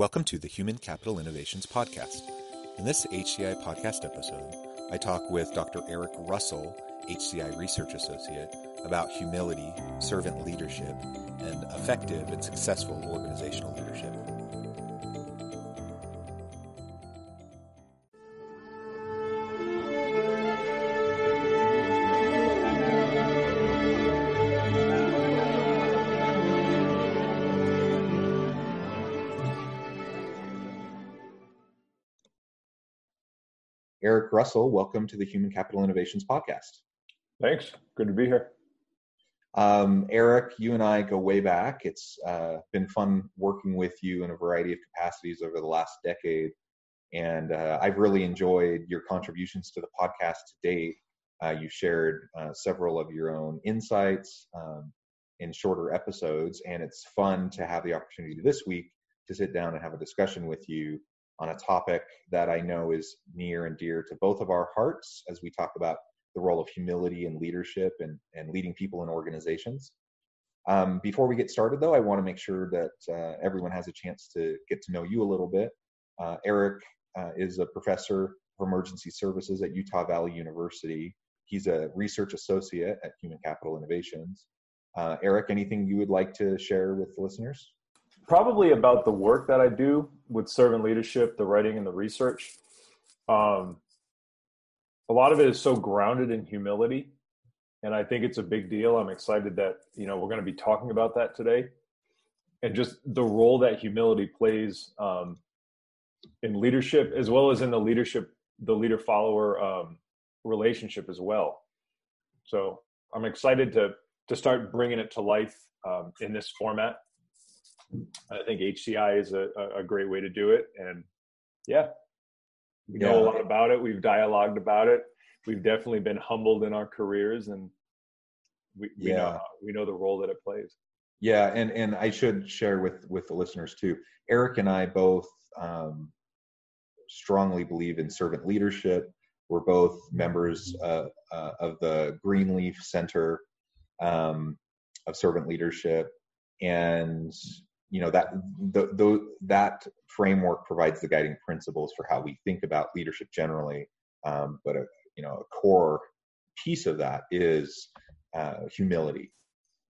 Welcome to the Human Capital Innovations Podcast. In this HCI podcast episode, I talk with Dr. Eric Russell, HCI Research Associate, about humility, servant leadership, and effective and successful organizational leadership. Russell, welcome to the Human Capital Innovations Podcast. Thanks. Good to be here. Um, Eric, you and I go way back. It's uh, been fun working with you in a variety of capacities over the last decade. And uh, I've really enjoyed your contributions to the podcast to date. Uh, you shared uh, several of your own insights um, in shorter episodes, and it's fun to have the opportunity this week to sit down and have a discussion with you on a topic that I know is near and dear to both of our hearts as we talk about the role of humility and leadership and, and leading people in organizations. Um, before we get started, though, I want to make sure that uh, everyone has a chance to get to know you a little bit. Uh, Eric uh, is a professor of emergency services at Utah Valley University. He's a research associate at Human Capital Innovations. Uh, Eric, anything you would like to share with the listeners? Probably about the work that I do with servant leadership, the writing and the research. Um, a lot of it is so grounded in humility, and I think it's a big deal. I'm excited that you know we're going to be talking about that today, and just the role that humility plays um, in leadership, as well as in the leadership, the leader follower um, relationship as well. So I'm excited to to start bringing it to life um, in this format I think HCI is a, a great way to do it. And yeah, we know yeah. a lot about it. We've dialogued about it. We've definitely been humbled in our careers and we, we yeah. know we know the role that it plays. Yeah, and and I should share with with the listeners too. Eric and I both um, strongly believe in servant leadership. We're both members uh, uh, of the Greenleaf Center um, of Servant Leadership, and you know that the, the, that framework provides the guiding principles for how we think about leadership generally. Um, but a you know a core piece of that is uh, humility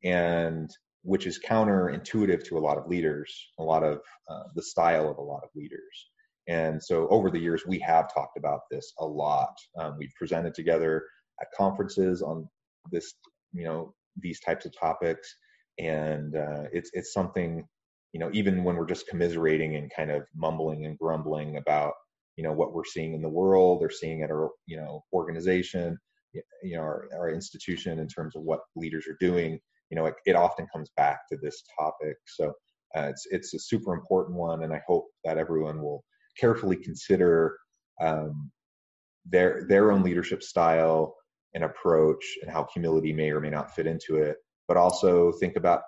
and which is counterintuitive to a lot of leaders a lot of uh, the style of a lot of leaders. And so over the years we have talked about this a lot. Um, we've presented together at conferences on this you know these types of topics. And uh, it's it's something you know, even when we're just commiserating and kind of mumbling and grumbling about, you know, what we're seeing in the world or seeing at our, you know, organization, you know, our, our institution in terms of what leaders are doing, you know, it, it often comes back to this topic. So uh, it's it's a super important one, and I hope that everyone will carefully consider um, their their own leadership style and approach, and how humility may or may not fit into it. But also think about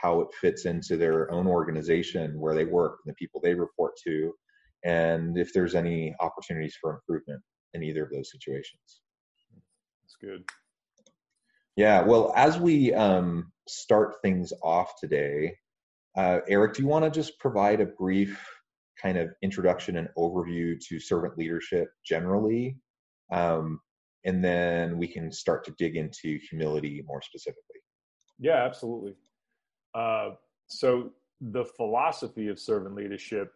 how it fits into their own organization where they work and the people they report to and if there's any opportunities for improvement in either of those situations. That's good. Yeah well as we um, start things off today uh, eric do you want to just provide a brief kind of introduction and overview to servant leadership generally? Um, and then we can start to dig into humility more specifically. Yeah absolutely uh, so the philosophy of servant leadership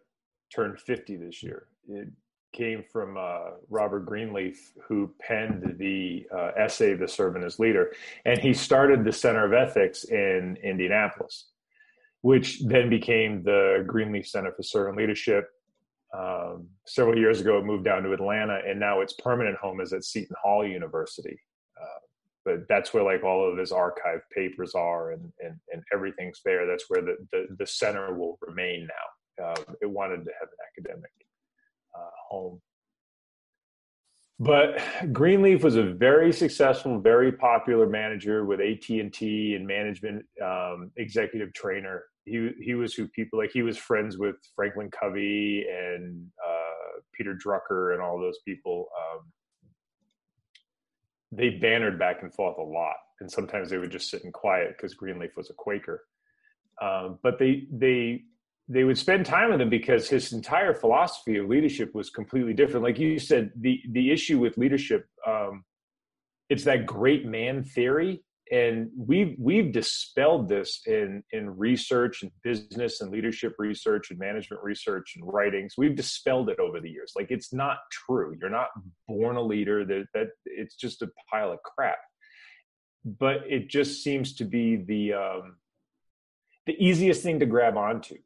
turned 50 this year. It came from uh, Robert Greenleaf, who penned the uh, essay "The Servant as Leader," and he started the Center of Ethics in Indianapolis, which then became the Greenleaf Center for Servant Leadership. Um, several years ago, it moved down to Atlanta, and now its permanent home is at Seton Hall University but that's where like all of his archive papers are and, and, and everything's there. That's where the, the, the center will remain now uh, it wanted to have an academic uh, home. But Greenleaf was a very successful, very popular manager with AT and T and management um, executive trainer. He he was who people like. He was friends with Franklin Covey and uh, Peter Drucker and all those people. Um, they bannered back and forth a lot, and sometimes they would just sit in quiet because Greenleaf was a Quaker. Um, but they they they would spend time with him because his entire philosophy of leadership was completely different. Like you said, the the issue with leadership, um, it's that great man theory, and we've we've dispelled this in in research and business and leadership research and management research and writings. We've dispelled it over the years. Like it's not true. You're not born a leader. That that it's just a pile of crap. But it just seems to be the um, the easiest thing to grab onto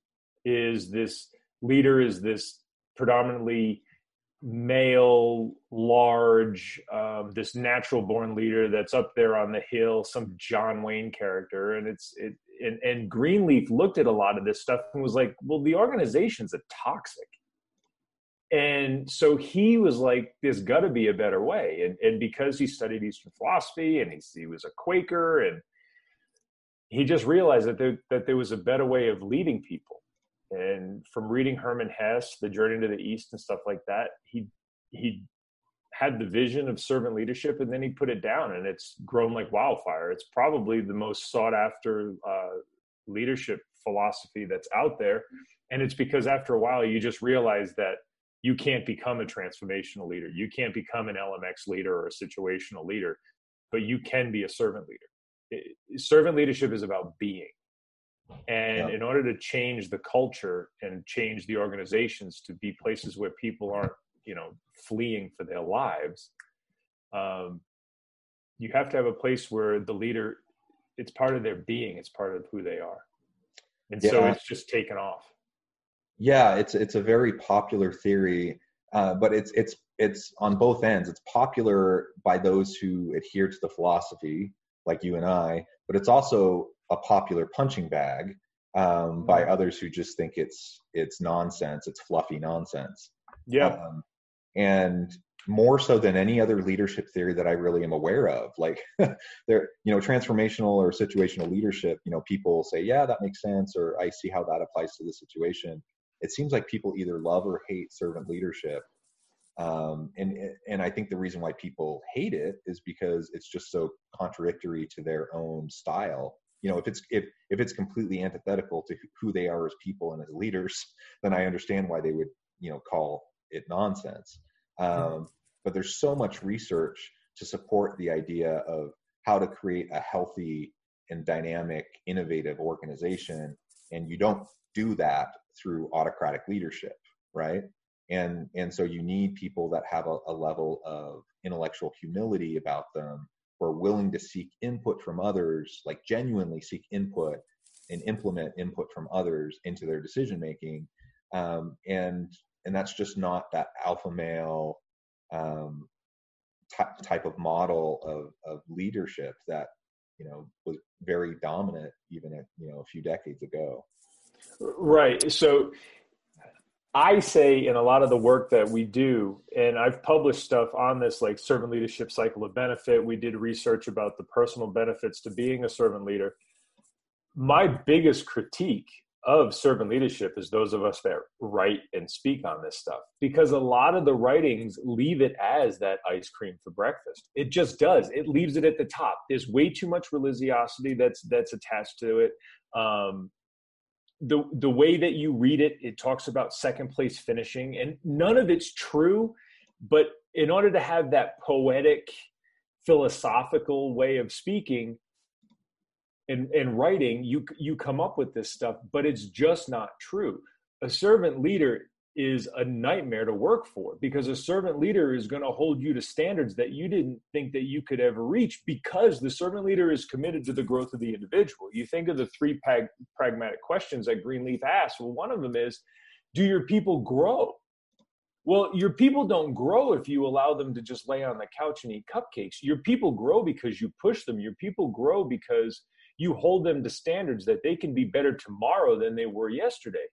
is this leader is this predominantly male, large, um, this natural born leader that's up there on the hill, some John Wayne character. And it's, it, and, and Greenleaf looked at a lot of this stuff and was like, well, the organization's a toxic. And so he was like, there's got to be a better way. And, and because he studied Eastern philosophy and he, he was a Quaker and he just realized that there, that there was a better way of leading people and from reading Herman Hesse, The Journey to the East, and stuff like that, he he had the vision of servant leadership, and then he put it down, and it's grown like wildfire. It's probably the most sought after uh, leadership philosophy that's out there, and it's because after a while you just realize that you can't become a transformational leader, you can't become an LMX leader or a situational leader, but you can be a servant leader. It, servant leadership is about being and yeah. in order to change the culture and change the organizations to be places where people aren't, you know, fleeing for their lives, um, you have to have a place where the leader, it's part of their being, it's part of who they are. And yeah. so it's just taken off. Yeah, it's it's a very popular theory, uh, but it's it's it's on both ends. It's popular by those who adhere to the philosophy, like you and I, but it's also a popular punching bag um, by mm-hmm. others who just think it's it's nonsense, it's fluffy nonsense. Yeah. Um, and more so than any other leadership theory that I really am aware of. Like there, you know, transformational or situational leadership, you know, people say, yeah, that makes sense, or I see how that applies to the situation. It seems like people either love or hate servant leadership. Um, and and I think the reason why people hate it is because it's just so contradictory to their own style you know if it's if if it's completely antithetical to who they are as people and as leaders then i understand why they would you know call it nonsense. Um, but there's so much research to support the idea of how to create a healthy and dynamic innovative organization and you don't do that through autocratic leadership right? And and so you need people that have a, a level of intellectual humility about them who are willing to seek input from others, like genuinely seek input and implement input from others into their decision making. Um, and and that's just not that alpha male um, t- type of model of, of leadership that you know was very dominant even at you know a few decades ago. Right. So I say in a lot of the work that we do, and I've published stuff on this, like servant leadership cycle of benefit. We did research about the personal benefits to being a servant leader. My biggest critique of servant leadership is those of us that write and speak on this stuff because a lot of the writings leave it as that ice cream for breakfast it just does it leaves it at the top there's way too much religiosity that's that's attached to it um, the the way that you read it it talks about second place finishing and none of it's true but in order to have that poetic philosophical way of speaking and and writing you you come up with this stuff but it's just not true. A servant leader is a nightmare to work for because a servant leader is going to hold you to standards that you didn't think that you could ever reach because the servant leader is committed to the growth of the individual. You think of the three pag- pragmatic questions that Greenleaf asked. Well, one of them is, do your people grow? Well, your people don't grow if you allow them to just lay on the couch and eat cupcakes. Your people grow because you push them. Your people grow because you hold them to standards that they can be better tomorrow than they were yesterday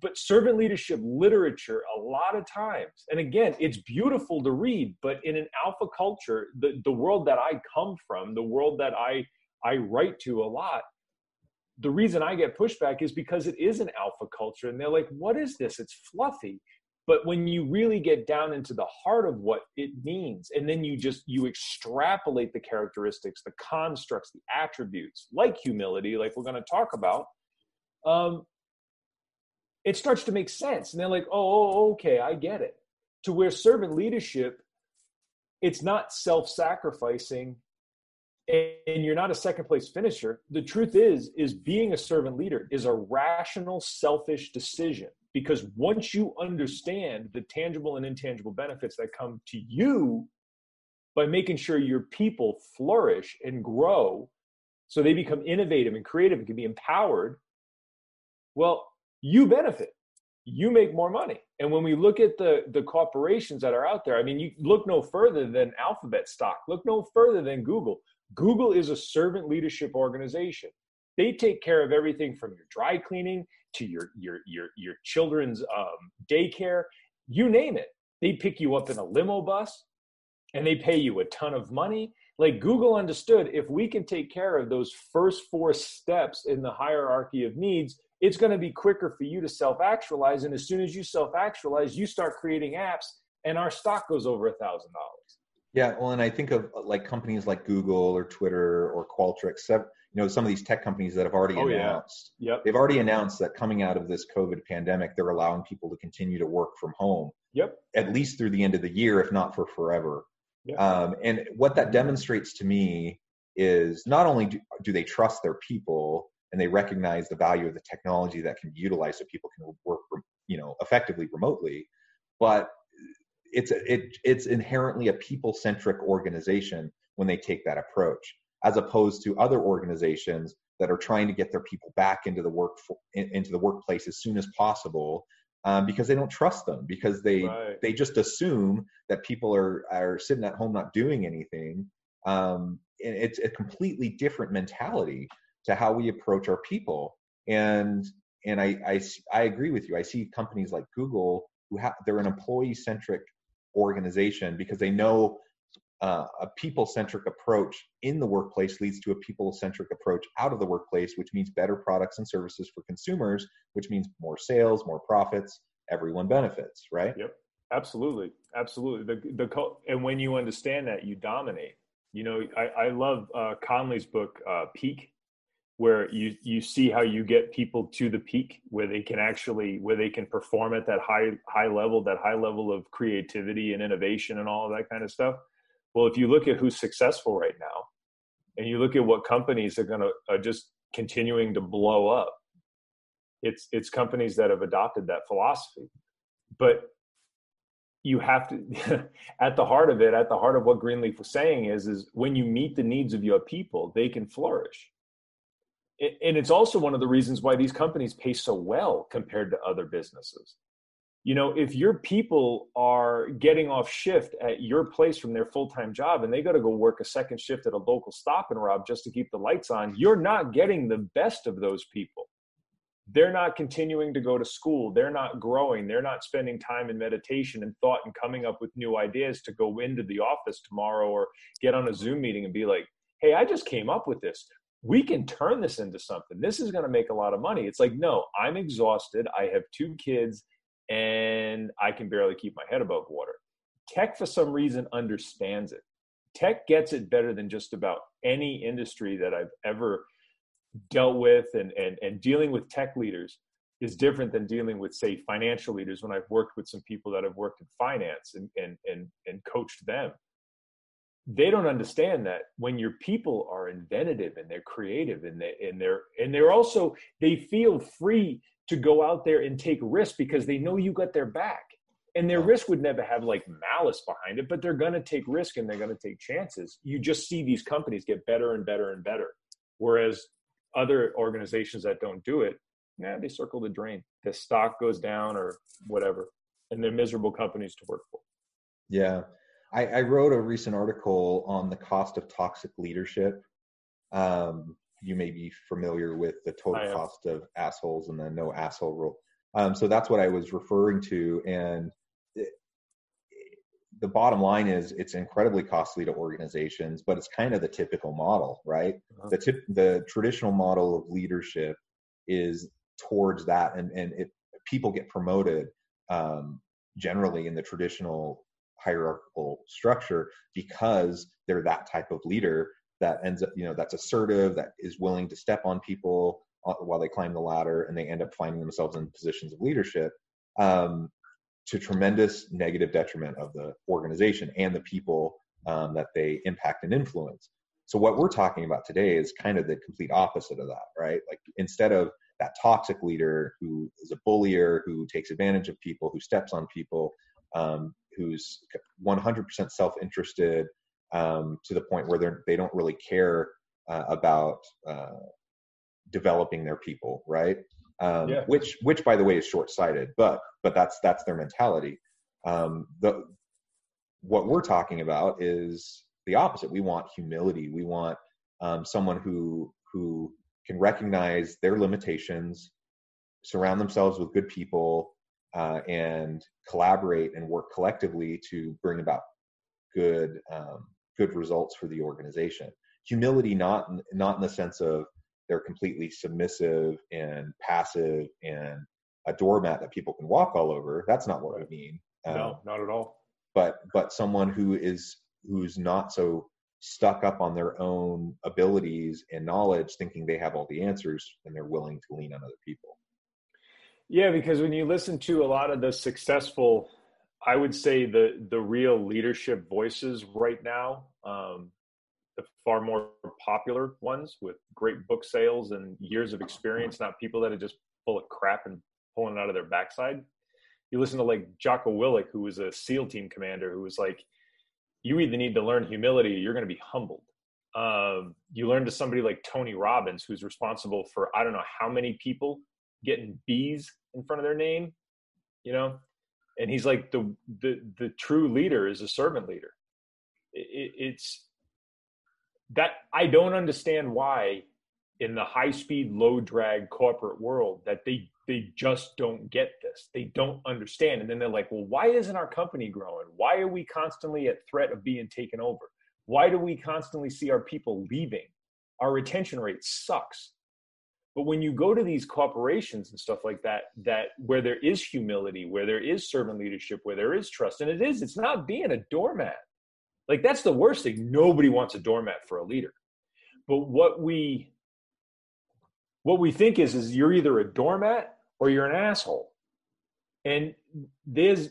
but servant leadership literature a lot of times and again it's beautiful to read but in an alpha culture the, the world that i come from the world that i i write to a lot the reason i get pushback is because it is an alpha culture and they're like what is this? It's fluffy. But when you really get down into the heart of what it means and then you just you extrapolate the characteristics the constructs the attributes like humility like we're going to talk about um, it starts to make sense. And they're like, oh, oh, oh, okay, I get it. To where servant leadership, it's not self sacrificing and you're not a second place finisher. The truth is, is being a servant leader is a rational, selfish decision because once you understand the tangible and intangible benefits that come to you by making sure your people flourish and grow so they become innovative and creative and can be empowered well you benefit. You make more money. And when we look at the the corporations that are out there i mean you look no further than alphabet stock. Look no further than google. Google is a servant leadership organization. They take care of everything from your dry cleaning to your your your your children's um, daycare. You name it. They pick you up in a limo bus and they pay you a ton of money. Like google understood if we can take care of those first four steps in the hierarchy of needs it's going to be quicker for you to self actualize. And as soon as you self actualize, you start creating apps, and our stock goes over a thousand dollars. Yeah, well, and I think of like companies like Google or Twitter or Qualtrics. You know, some of these tech companies that have already oh, announced. Yeah. Yep. They've already announced that coming out of this COVID pandemic, they're allowing people to continue to work from home. Yep. At least through the end of the year, if not for forever. Yep. Um, and what that demonstrates to me is not only do, do they trust their people, and they recognize the value of the technology that can be utilized so people can work you know effectively remotely but it's it, it's inherently a people centric organization when they take that approach as opposed to other organizations that are trying to get their people back into the work into the workplace as soon as possible um, because they don't trust them because they right. they just assume that people are are sitting at home not doing anything um, it's a completely different mentality to how we approach our people. And and I I, I agree with you. I see companies like Google who have they're an employee centric organization because they know uh, a people centric approach in the workplace leads to a people centric approach out of the workplace, which means better products and services for consumers, which means more sales, more profits. Everyone benefits, right? Yep, absolutely, absolutely. The the and when you understand that, you dominate. You know, I I love uh, Conley's book uh, Peak where you you see how you get people to the peak where they can actually where they can perform at that high high level that high level of creativity and innovation and all of that kind of stuff. Well if you look at who's successful right now and you look at what companies are going to are just continuing to blow up it's it's companies that have adopted that philosophy. But you have to at the heart of it at the heart of what greenleaf was saying is is when you meet the needs of your people they can flourish and it's also one of the reasons why these companies pay so well compared to other businesses. You know if your people are getting off shift at your place from their full-time job and they got to go work a second shift at a local stop and rob just to keep the lights on you're not getting the best of those people. They're not continuing to go to school. They're not growing. They're not spending time in meditation and thought and coming up with new ideas to go into the office tomorrow or get on a zoom meeting and be like hey i just came up with this we can turn this into something. This is going to make a lot of money. It's like, no, I'm exhausted. I have two kids and I can barely keep my head above water. Tech, for some reason, understands it. Tech gets it better than just about any industry that I've ever dealt with, and, and, and dealing with tech leaders is different than dealing with, say, financial leaders when I've worked with some people that have worked in finance and, and, and, and coached them they don't understand that when your people are inventive and they're creative and they and they're and they're also they feel free to go out there and take risks because they know you got their back. And their risk would never have like malice behind it but they're going to take risk and they're going to take chances. You just see these companies get better and better and better. Whereas other organizations that don't do it yeah they circle the drain. The stock goes down or whatever and they're miserable companies to work for. Yeah I, I, wrote a recent article on the cost of toxic leadership. Um, you may be familiar with the total cost of assholes and the no asshole rule. Um, so that's what I was referring to. And it, the bottom line is it's incredibly costly to organizations, but it's kind of the typical model, right? Uh-huh. The tip, the traditional model of leadership is towards that, and and it, people get promoted um, generally in the traditional hierarchical structure because they're that type of leader that ends up, you know, that's assertive, that is willing to step on people uh, while they climb the ladder, and they end up finding themselves in positions of leadership. Um, to tremendous negative detriment of the organization and the people um, that they impact and influence. So what we're talking about today is kind of the complete opposite of that, right? Like instead of that toxic leader who is a bullier, who takes advantage of people, who steps on people, um, who's 100% self-interested um, to the point where they're, they don't really care uh, about uh, developing their people, right? um, yeah. which which by the way is short-sighted but but that's that's their mentality um, the what we're talking about is the opposite we want humility we want um, someone who who can recognize their limitations surround themselves with good people uh, and collaborate and work collectively to bring about good um, good results for the organization humility not not in the sense of they're completely submissive and passive and a doormat that people can walk all over. That's not what I mean. No, um, not at all. But but someone who is who's not so stuck up on their own abilities and knowledge, thinking they have all the answers, and they're willing to lean on other people. Yeah, because when you listen to a lot of the successful, I would say the the real leadership voices right now, um, the far more popular ones with great book sales and years of experience, not people that are just full of crap and pulling it out of their backside. You listen to like Jocko Willink, who was a SEAL team commander, who was like, you either need to learn humility or you're going to be humbled. Um, you learn to somebody like Tony Robbins, who's responsible for I don't know how many people getting B's in front of their name, you know, and he's like the the the true leader is a servant leader. It, it's that I don't understand why in the high speed low drag corporate world that they they just don't get this. They don't understand. And then they're like well why isn't our company growing? Why are we constantly at threat of being taken over? Why do we constantly see our people leaving? Our retention rate sucks but when you go to these corporations and stuff like that that where there is humility where there is servant leadership where there is trust and it is it's not being a doormat like that's the worst thing. Nobody wants a doormat for a leader. But what we what we think is is you're either a doormat or you're an asshole. And there's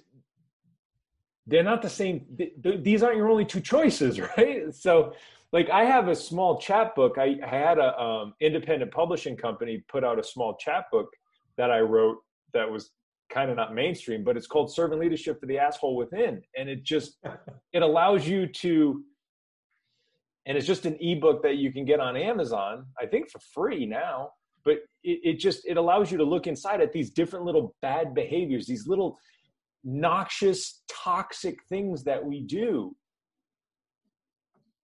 they're not the same these aren't your only two choices right so like i have a small chapbook i, I had a um, independent publishing company put out a small chapbook that i wrote that was kind of not mainstream, but it's called Servant Leadership for the Asshole Within. And it just it allows you to and it's just an ebook that you can get on Amazon, I think for free now. But it, it just it allows you to look inside at these different little bad behaviors, these little noxious, toxic things that we do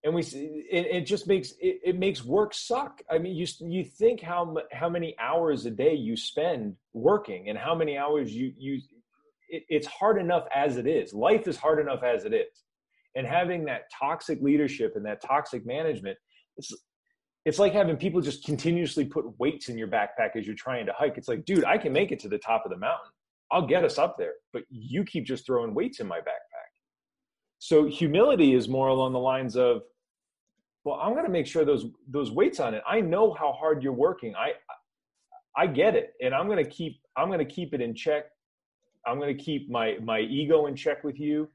and we it, it just makes it, it, makes work suck. I mean you you think how how many hours a day you spend working and how many hours you you it, it's hard enough as it is. Life is hard enough as it is. And having that toxic leadership and that toxic management it's it's like having people just continuously put weights in your backpack as you're trying to hike. It's like dude i can make it to the top of the mountain. I'll get us up there. But you keep just throwing weights in my backpack. So humility is more along the lines of well i'm going to make sure those those weights on it. I know how hard you're working. I i get it and i'm going to keep i'm going to keep it in check. I'm going to keep my my ego in check with you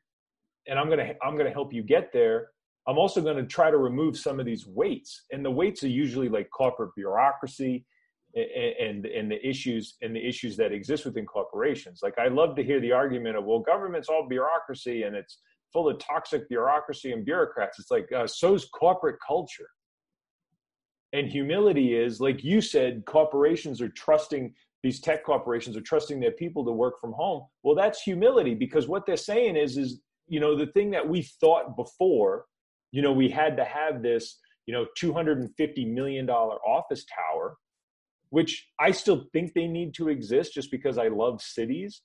and i'm going to i'm going to help you get there. I'm also going to try to remove some of these weights and the weights are usually like corporate bureaucracy and, and and the issues and the issues that exist within corporations. Like i love to hear the argument of well government's all bureaucracy and it's full of toxic bureaucracy and bureaucrats. It's like uh, so's corporate culture. And humility is, like you said, corporations are trusting these tech corporations are trusting their people to work from home. Well, that's humility because what they're saying is, is you know, the thing that we thought before, you know, we had to have this, you know, two hundred and fifty million dollar office tower which I still think they need to exist just because I love cities,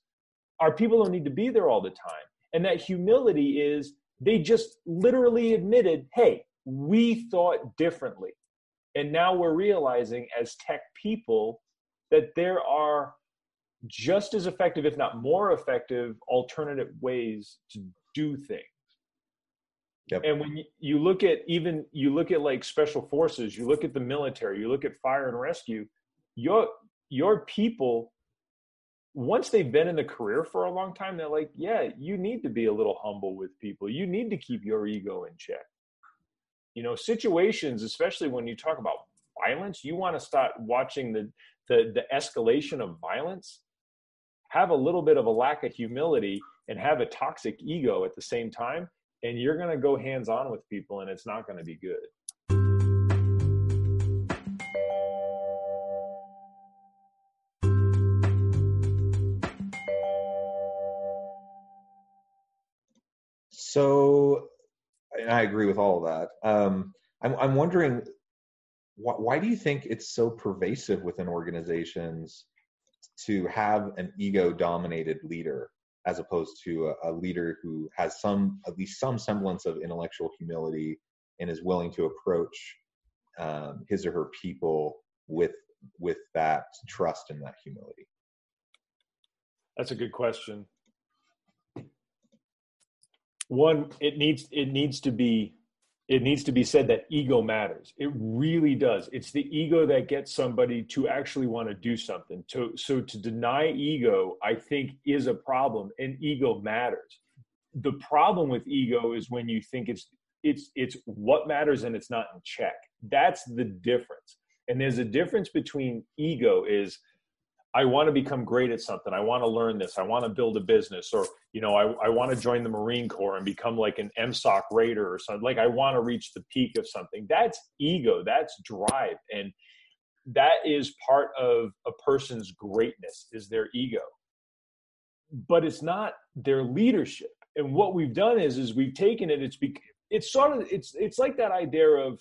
our people don't need to be there all the time. And that humility is they just literally admitted, hey, we thought differently. And now we're realizing as tech people that there are just as effective, if not more effective, alternative ways to do things. Yep. And when you look at even you look at like special forces, you look at the military, you look at fire and rescue, your your people once they've been in the career for a long time, they're like, yeah, you need to be a little humble with people. You need to keep your ego in check. You know, situations, especially when you talk about violence, you want to start watching the the the escalation of violence have a little bit of a lack of humility and have a toxic ego at the same time and you're going to go hands on with people and it's not going to be good so and i agree with all of that. Um, I'm, I'm wondering why, why do you think it's so pervasive within organizations to have an ego dominated leader as opposed to a, a, leader who has some at least some semblance of intellectual humility and is willing to approach um, his or her people with with that trust and that humility? That's a good question one it needs it needs to be it needs to be said that ego matters. It really does. It's the ego that gets somebody to actually want to do something. To, so to deny ego, I think, is a problem, and ego matters. The problem with ego is when you think it's it's it's what matters and it's not in check. That's the difference. And there's a difference between ego is I want to become great at something. I want to learn this. I want to build a business, or you know, I, I want to join the Marine Corps and become like an MARSOC raider or something. Like I want to reach the peak of something. That's ego. That's drive, and that is part of a person's greatness is their ego. But it's not their leadership. And what we've done is, is we've taken it. It's be, it's sort of it's it's like that idea of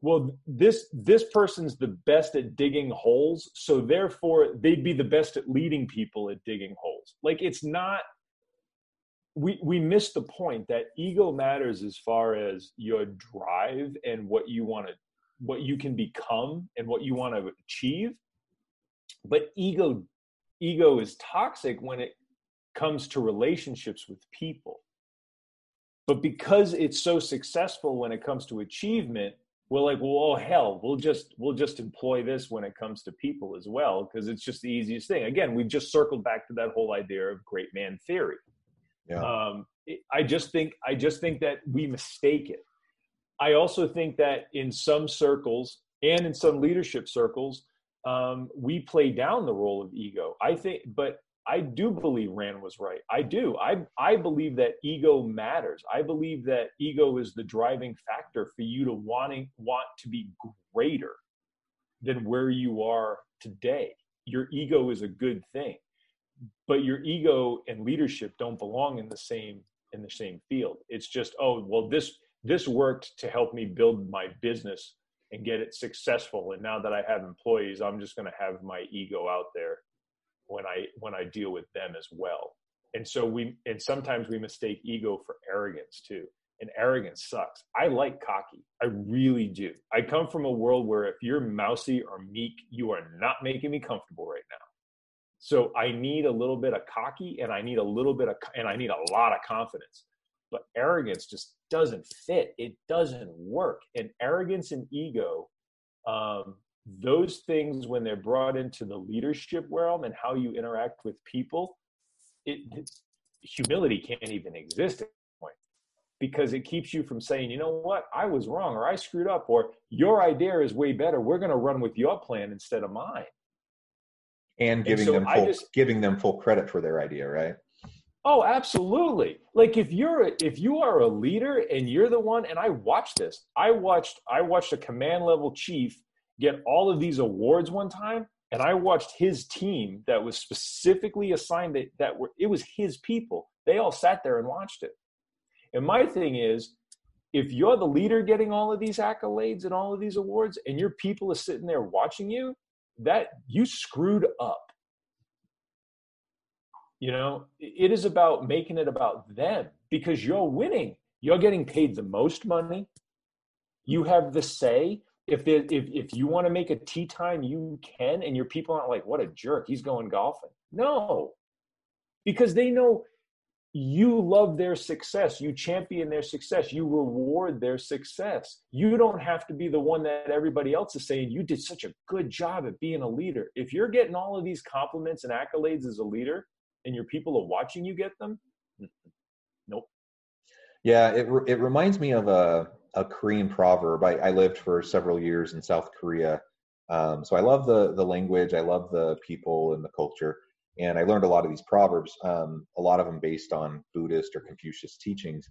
well this this person's the best at digging holes so therefore they'd be the best at leading people at digging holes. Like it's not we we miss the point that ego matters as far as your drive and what you want to what you can become and what you want to achieve. But ego ego is toxic when it comes to relationships with people. But because it's so successful when it comes to achievement we're like, well, oh hell, we'll just we'll just employ this when it comes to people as well because it's just the easiest thing. Again, we've just circled back to that whole idea of great man theory. Yeah. Um, I just think I just think that we mistake it. I also think that in some circles and in some leadership circles, um, we play down the role of ego. I think, but I do believe Rand was right. I do. I I believe that ego matters. I believe that ego is the driving factor for you to wanting want to be greater than where you are today. Your ego is a good thing. But your ego and leadership don't belong in the same in the same field. It's just, oh, well this this worked to help me build my business and get it successful and now that I have employees, I'm just going to have my ego out there when I when I deal with them as well. And so we and sometimes we mistake ego for arrogance too. And arrogance sucks. I like cocky. I really do. I come from a world where if you're mousy or meek, you are not making me comfortable right now. So I need a little bit of cocky and I need a little bit of and I need a lot of confidence. But arrogance just doesn't fit. It doesn't work. And arrogance and ego um, those things when they're brought into the leadership realm and how you interact with people it, it humility can't even exist at that point. Because it keeps you from saying you know what? I was wrong or i screwed up or your idea is way better. We're going to run with your plan instead of mine. And giving and so them full, just, giving them full credit for their idea right? Oh absolutely. Like if you're if you are a leader and you're the one and i watched this i watched i watched a command level chief get all of these awards one time and I watched his team that was specifically assigned that, that were it was his people. They all sat there and watched it. And my thing is, if you're the leader getting all of these accolades and all of these awards, and your people are sitting there watching you, that you screwed up you know it is about making it about them because you're winning you're getting paid the most money you have the say if if if you want to make a tea time you can and your people aren't like what a jerk he's going golfing. No. Because they know you love their success you champion their success you reward their success. You don't have to be the one that everybody else is saying you did such a good job at being a leader. If you're getting all of these compliments and accolades as a leader and your people are watching you get them nope. Yeah it, it reminds me of a, a korean proverb I, I lived for several years in south korea um, so i love the the language i love the people and the culture and I learned a lot of these proverbs, um, a lot of them based on Buddhist or Confucius teachings.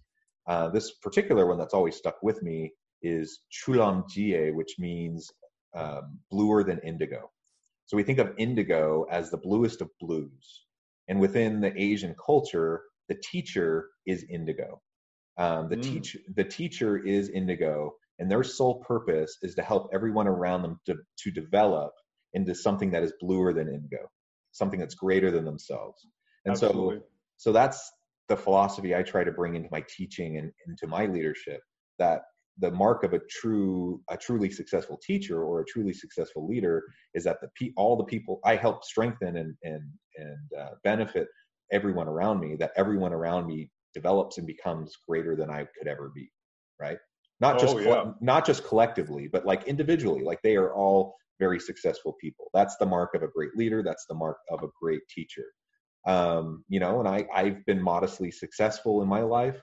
Uh, this particular one that's always stuck with me is Chulam Jie, which means um, bluer than indigo. So we think of indigo as the bluest of blues. And within the Asian culture, the teacher is indigo. Um, the, mm. teach, the teacher is indigo, and their sole purpose is to help everyone around them to, to develop into something that is bluer than indigo something that's greater than themselves. And Absolutely. so so that's the philosophy I try to bring into my teaching and into my leadership that the mark of a true a truly successful teacher or a truly successful leader is that the pe- all the people I help strengthen and and and uh, benefit everyone around me that everyone around me develops and becomes greater than I could ever be right not just oh, yeah. not just collectively but like individually like they are all very successful people. That's the mark of a great leader. That's the mark of a great teacher. Um, you know, and I, I've been modestly successful in my life.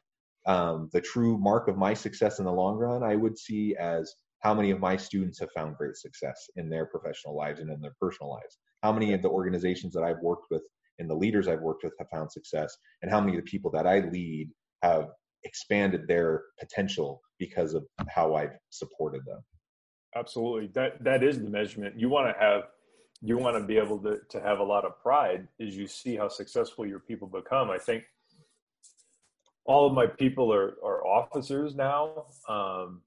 Um, the true mark of my success in the long run, I would see as how many of my students have found great success in their professional lives and in their personal lives. How many of the organizations that I've worked with and the leaders I've worked with have found success, and how many of the people that I lead have expanded their potential because of how I've supported them. Absolutely. That that is the measurement. You want to have you want to be able to, to have a lot of pride as you see how successful your people become. I think all of my people are are officers now um,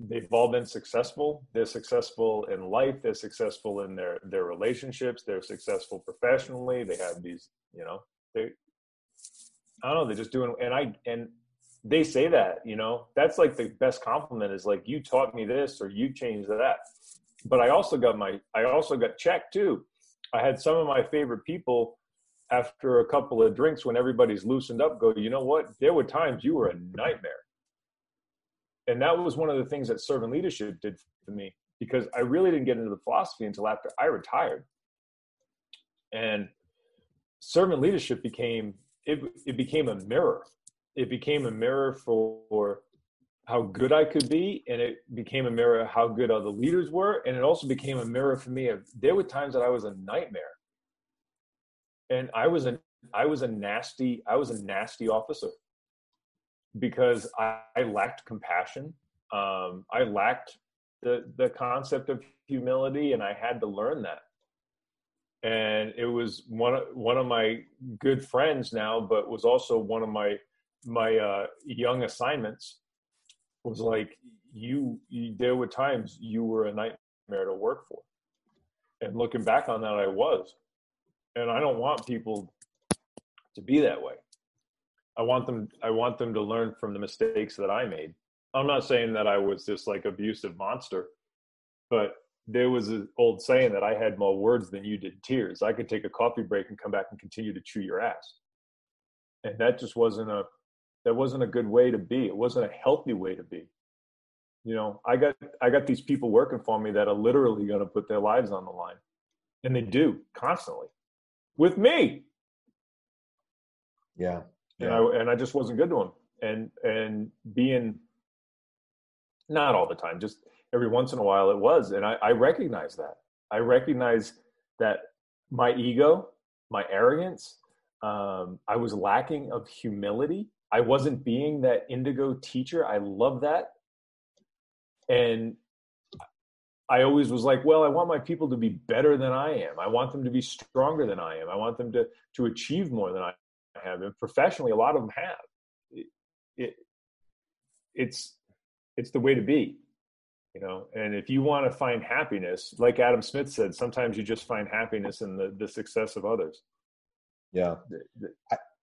they've all been successful they're successful in life they're successful in their their relationships they're successful professionally they have these you know they i don't know they're just doing and i and they say that, you know, that's like the best compliment is like, you taught me this or you changed that. But I also got my, I also got checked too. I had some of my favorite people after a couple of drinks when everybody's loosened up go, you know what? There were times you were a nightmare. And that was one of the things that servant leadership did for me because I really didn't get into the philosophy until after I retired. And servant leadership became, it, it became a mirror. It became a mirror for how good I could be, and it became a mirror how good other leaders were, and it also became a mirror for me of there were times that I was a nightmare, and I was a I was a nasty I was a nasty officer because I, I lacked compassion. Um, I lacked the the concept of humility, and I had to learn that. And it was one of one of my good friends now, but was also one of my my uh, young assignments was like you, you there were times you were a nightmare to work for and looking back on that i was and i don't want people to be that way i want them i want them to learn from the mistakes that i made i'm not saying that i was this like abusive monster but there was an old saying that i had more words than you did tears i could take a coffee break and come back and continue to chew your ass and that just wasn't a that wasn't a good way to be. It wasn't a healthy way to be. You know, I got I got these people working for me that are literally going to put their lives on the line, and they do constantly with me. Yeah, yeah. and I and I just wasn't good to him. And and being not all the time, just every once in a while, it was, and I, I recognize that. I recognize that my ego, my arrogance, um, I was lacking of humility I wasn't being that indigo teacher. I love that. And I always was like, well, I want my people to be better than I am. I want them to be stronger than I am. I want them to to achieve more than I have. And professionally, a lot of them have. It, it it's it's the way to be. you know and if you want to find happiness like adam smith said sometimes you just find happiness in the, the success of others yeah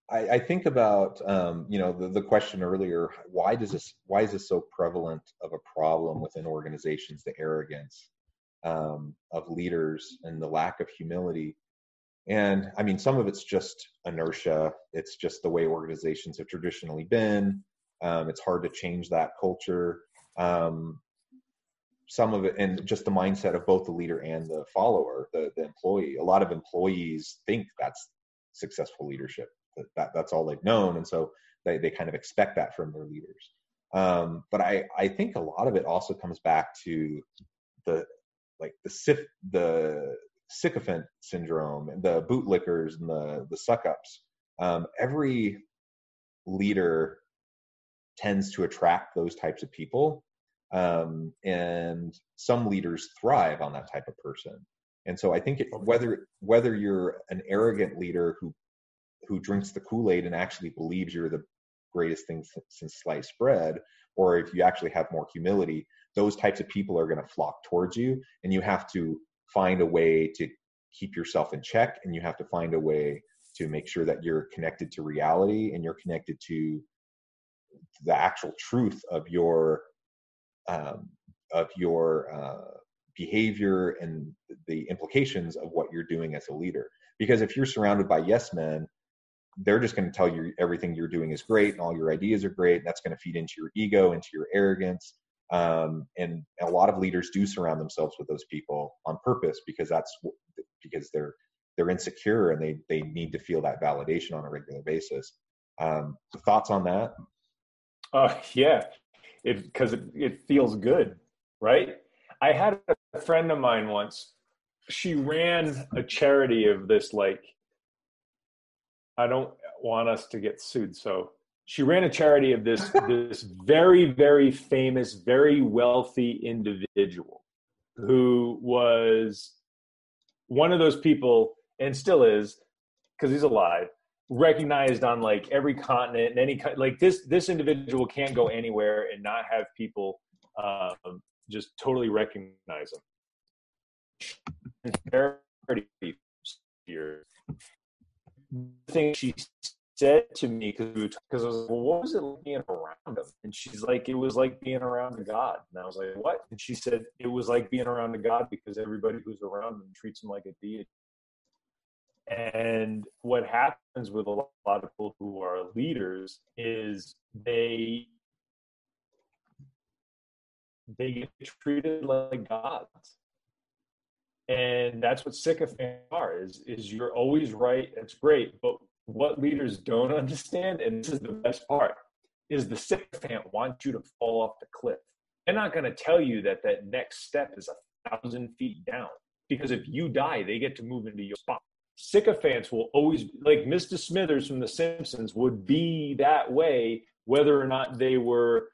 I, I think about um, you know the, the question earlier why does this why is this so prevalent of a problem within organizations the arrogance um, of leaders and the lack of humility and i mean some of it's just inertia. It's just the way organizations have traditionally been. Um, it's hard to change that culture. Um, some of it and just the mindset of both the leader and the follower the, the employee. A lot of employees think that's successful leadership that, that that's all they've known. And so they, they kind of expect that from their leaders. Um, but i i think a lot of it also comes back to the like the the sycophant syndrome the bootlickers and the the suck ups um, every leader tends to attract those types of people um, and some leaders thrive on that type of person. And so i think it, whether whether you're an arrogant leader who who drinks the kool-aid and actually believes you're the greatest thing since sliced bread or if you actually have more humility those types of people are going to flock towards you and you have to find a way to keep yourself in check and you have to find a way to make sure that you're connected to reality and you're connected to the actual truth of your um, of your uh, behavior and the implications of what you're doing as a leader. Because if you're surrounded by yes men, they're just going to tell you everything you're doing is great and all your ideas are great. And that's going to feed into your ego, into your arrogance. Um, and a lot of leaders do surround themselves with those people on purpose because that's because they're they're insecure and they they need to feel that validation on a regular basis. Um, thoughts on that? Uh, yeah, because it, it, it feels good, right? I had a friend of mine once. She ran a charity of this like. I don't want us to get sued, so she ran a charity of this this very very famous, very wealthy individual who was one of those people and still is because he's alive recognized on like every continent and any kind like this this individual can't go anywhere and not have people um, just totally recognize him. The thing she said to me because because I was like, well, what was it like being around him? And she's like, it was like being around a God. And I was like, what? And she said, it was like being around a God because everybody who's around him treats him like a deity. And what happens with a lot of people who are leaders is they they get treated like gods. And that's what sycophants are is is you're always right, it's great. But what leaders don't understand, and this is the best part, is the sycophant wants you to fall off the cliff. They're not going to tell you that that next step is a thousand feet down because if you die, they get to move into your spot sycophants will always like Mr. Smithers from The Simpsons would be that way whether or not they were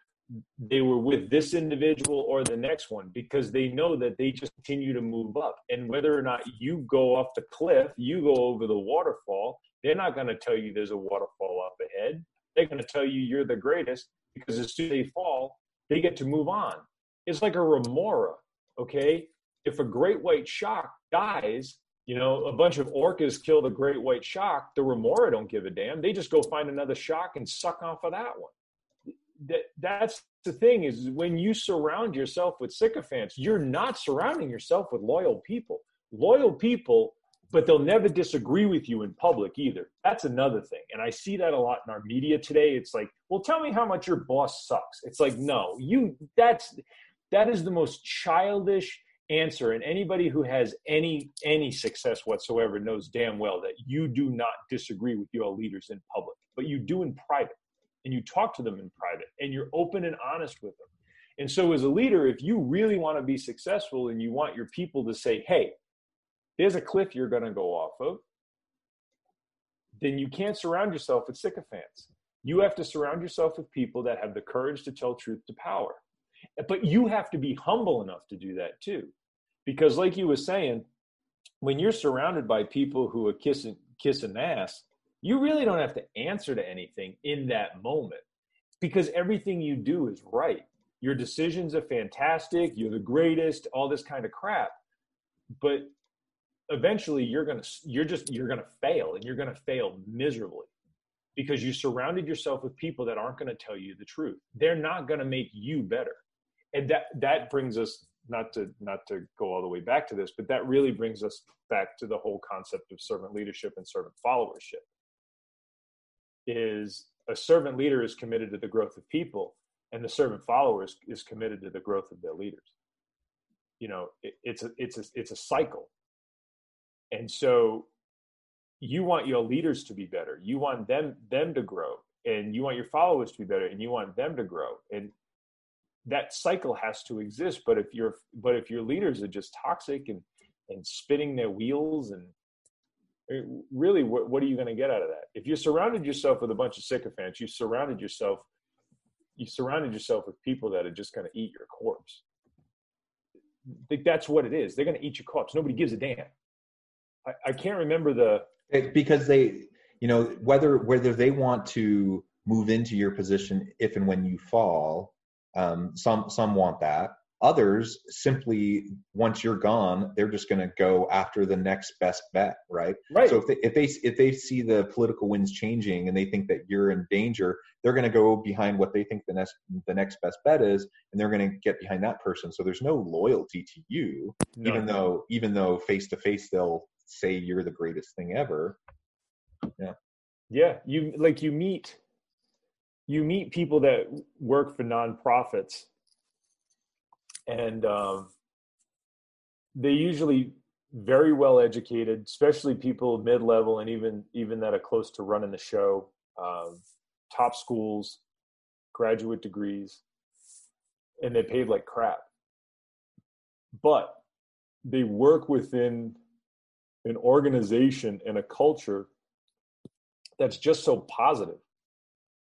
they were with this individual or the next one because they know that they just continue to move up and whether or not you go off the cliff you go over the waterfall they're not going to tell you there's a waterfall up ahead they're going to tell you you're the greatest because as soon as they fall they get to move on it's like a remora okay if a great white shark dies you know, a bunch of orcas kill the great white shark. The remora don't give a damn. They just go find another shark and suck off of that one. That, that's the thing is when you surround yourself with sycophants, you're not surrounding yourself with loyal people. Loyal people, but they'll never disagree with you in public either. That's another thing. And I see that a lot in our media today. It's like, well, tell me how much your boss sucks. It's like, no, you that's that is the most childish answer and anybody who has any any success whatsoever knows damn well that you do not disagree with your leaders in public but you do in private and you talk to them in private and you're open and honest with them and so as a leader if you really want to be successful and you want your people to say hey there's a cliff you're going to go off of. Then you can't surround yourself with sycophants. You have to surround yourself with people that have the courage to tell truth to power. But you have to be humble enough to do that too. Because like you were saying when you're surrounded by people who are kissing kissing ass you really don't have to answer to anything in that moment. Because everything you do is right. Your decisions are fantastic. You're the greatest all this kind of crap. But eventually you're gonna you're just you're gonna fail and you're gonna fail miserably because you surrounded yourself with people that aren't going to tell you the truth. They're not going to make you better. And that that brings us not to not to go all the way back to this but that really brings us back to the whole concept of servant leadership and servant followership is a servant leader is committed to the growth of people and the servant follower is, is committed to the growth of their leaders. You know it, it's a it's a it's a cycle and so you want your leaders to be better. You want them them to grow. And you want your followers to be better and you want them to grow. And that cycle has to exist. But if you're but if your leaders are just toxic and and spinning their wheels and eh, really what, what are you going to get out of that? If you surrounded yourself with a bunch of sycophants you surrounded yourself you surrounded yourself with people that are just going to eat your corpse. Think that's what it is. They're going to eat your corpse. Nobody gives a damn I, I can't remember the because they you know whether whether they want to move into your position if and when you fall um, some some want that. Others simply once you're gone they're just going to go after the next best bet right? Right. So if they if they if they see the political winds changing and they think that you're in danger they're going to go behind what they think the next the next best bet is and they're going to get behind that person. So there's no loyalty to you no. even though even though face to face they'll say you're the greatest thing ever. Yeah. Yeah you like you meet you meet people that work for nonprofits. And um, they usually very well educated especially people mid-level and even even that are close to running the show. Um, top schools graduate degrees and they paid like crap. But they work within an organization and a culture that's just so positive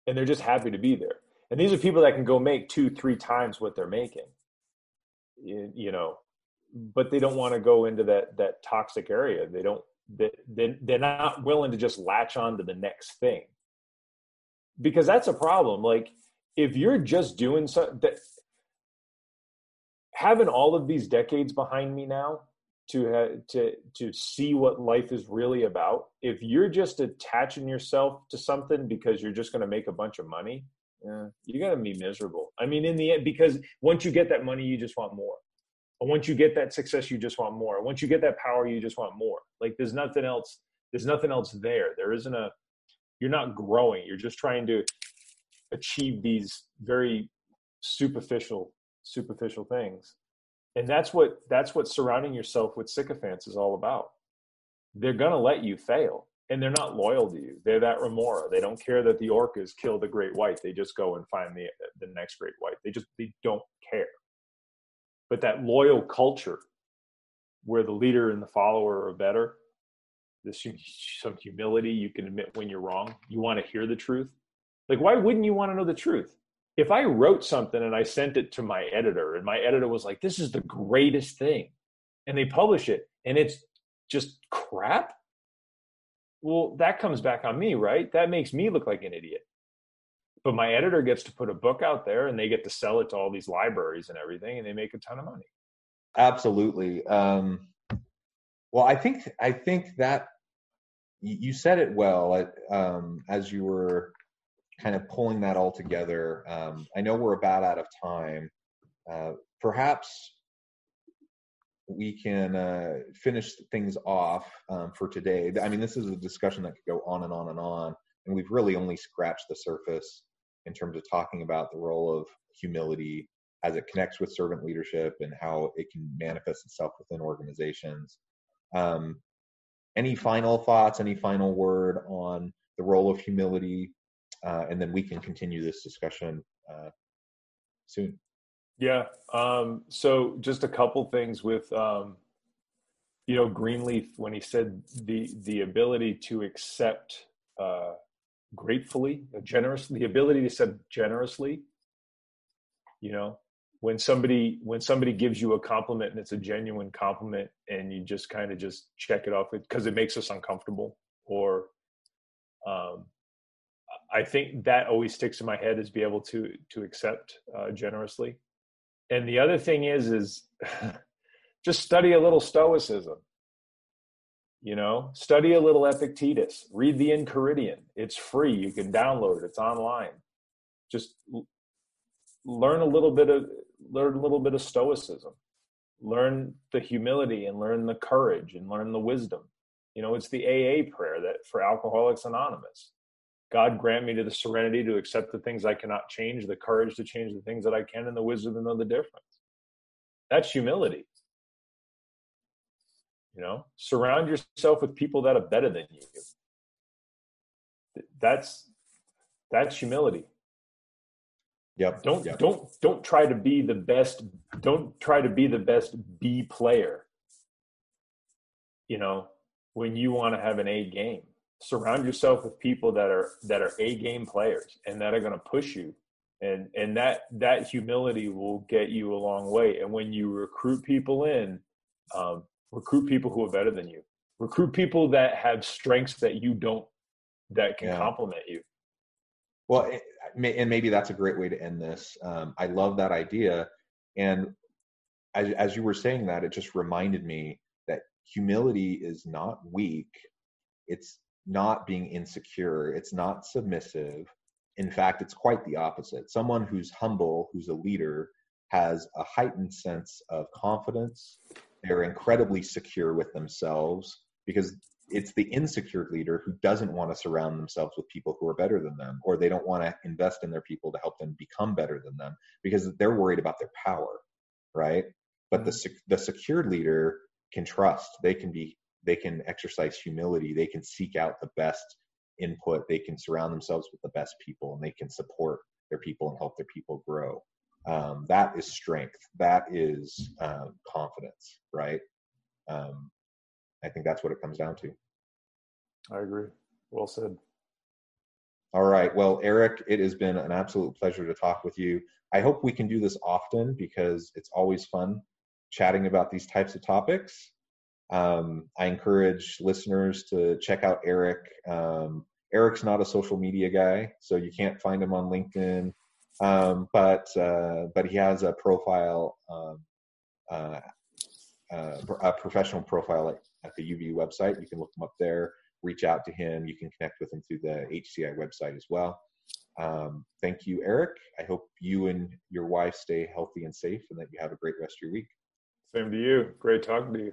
and they're just happy to be there. And these are people that can go make two three times what they're making you, know but they don't want to go into that that toxic area. They don't they, they're not willing to just latch on to the next thing. Because that's a problem like if you're just doing so that having all of these decades behind me now to ha- to to see what life is really about. If you're just attaching yourself to something because you're just going to make a bunch of money yeah, you're going to be miserable. I mean in the end because once you get that money you just want more. And once you get that success you just want more. Once you get that power you just want more. Like there's nothing else there's nothing else there. There isn't a you're not growing. You're just trying to achieve these very superficial superficial things and that's what that's what surrounding yourself with sycophants is all about. They're going to let you fail and they're not loyal to you. They're that remora. They don't care that the orcas kill the great white. They just go and find the the next great white. They just they don't care. But that loyal culture where the leader and the follower are better this some humility you can admit when you're wrong. You want to hear the truth. Like why wouldn't you want to know the truth if I wrote something and I sent it to my editor and my editor was like, this is the greatest thing, and they publish it and it's just crap, well, that comes back on me, right? That makes me look like an idiot. But my editor gets to put a book out there and they get to sell it to all these libraries and everything and they make a ton of money. Absolutely. Um, well, I think I think that you said it well um, as you were kind of pulling that all together. Um, I know we're about out of time. Uh, perhaps we can uh, finish things off um, for today. I mean, this is a discussion that could go on and on and on, and we've really only scratched the surface in terms of talking about the role of humility as it connects with servant leadership and how it can manifest itself within organizations. Um, any final thoughts? Any final word on the role of humility and then we can continue this discussion uh, soon. Yeah. Um, so just a couple things with, um, you know, Greenleaf when he said the the ability to accept uh, gratefully, generously, the ability to accept generously. You know, when somebody when somebody gives you a compliment and it's a genuine compliment, and you just kind of just check it off because it makes us uncomfortable, or um, I think that always sticks in my head is be able to to accept uh, generously. And the other thing is is just study a little stoicism. You know, study a little Epictetus. Read the Enchiridion. It's free. You can download it. It's online. Just learn a little bit of learn a little bit of stoicism. Learn the humility and learn the courage and learn the wisdom. You know, it's the AA prayer that for Alcoholics Anonymous God grant me to the serenity to accept the things I cannot change, the courage to change the things that I can, and the wisdom to know the difference. That's humility. You know, surround yourself with people that are better than you. That's that's humility. Yep. Don't yep. don't don't try to be the best. Don't try to be the best B player. You know, when you want to have an A game surround yourself with people that are that are a game players and that are going to push you. And and that that humility will get you a long way. And when you recruit people in um, recruit people who are better than you. Recruit people that have strengths that you don't that can yeah. complement you. Well and maybe that's a great way to end this. Um, i love that idea. And as, as you were saying that it just reminded me that humility is not weak. It's not being insecure, it's not submissive. In fact, it's quite the opposite. Someone who's humble, who's a leader, has a heightened sense of confidence. They're incredibly secure with themselves because it's the insecure leader who doesn't want to surround themselves with people who are better than them, or they don't want to invest in their people to help them become better than them because they're worried about their power, right? But the mm-hmm. the secured leader can trust. They can be they can exercise humility. They can seek out the best input. They can surround themselves with the best people and they can support their people and help their people grow. Um, that is strength. That is um, confidence right? Um, i think that's what it comes down to. I agree. Well said. All right. Well eric it has been an absolute pleasure to talk with you. I hope we can do this often because it's always fun chatting about these types of topics um, I encourage listeners to check out Eric. Um, Eric's not a social media guy, so you can't find him on LinkedIn, um, but uh, but he has a profile, um, uh, uh, a professional profile at, at, the UVU website. You can look him up there. Reach out to him. You can connect with him through the HCI website as well. Um, thank you, Eric. I hope you and your wife stay healthy and safe, and that you have a great rest of your week. Same to you. Great talking to you.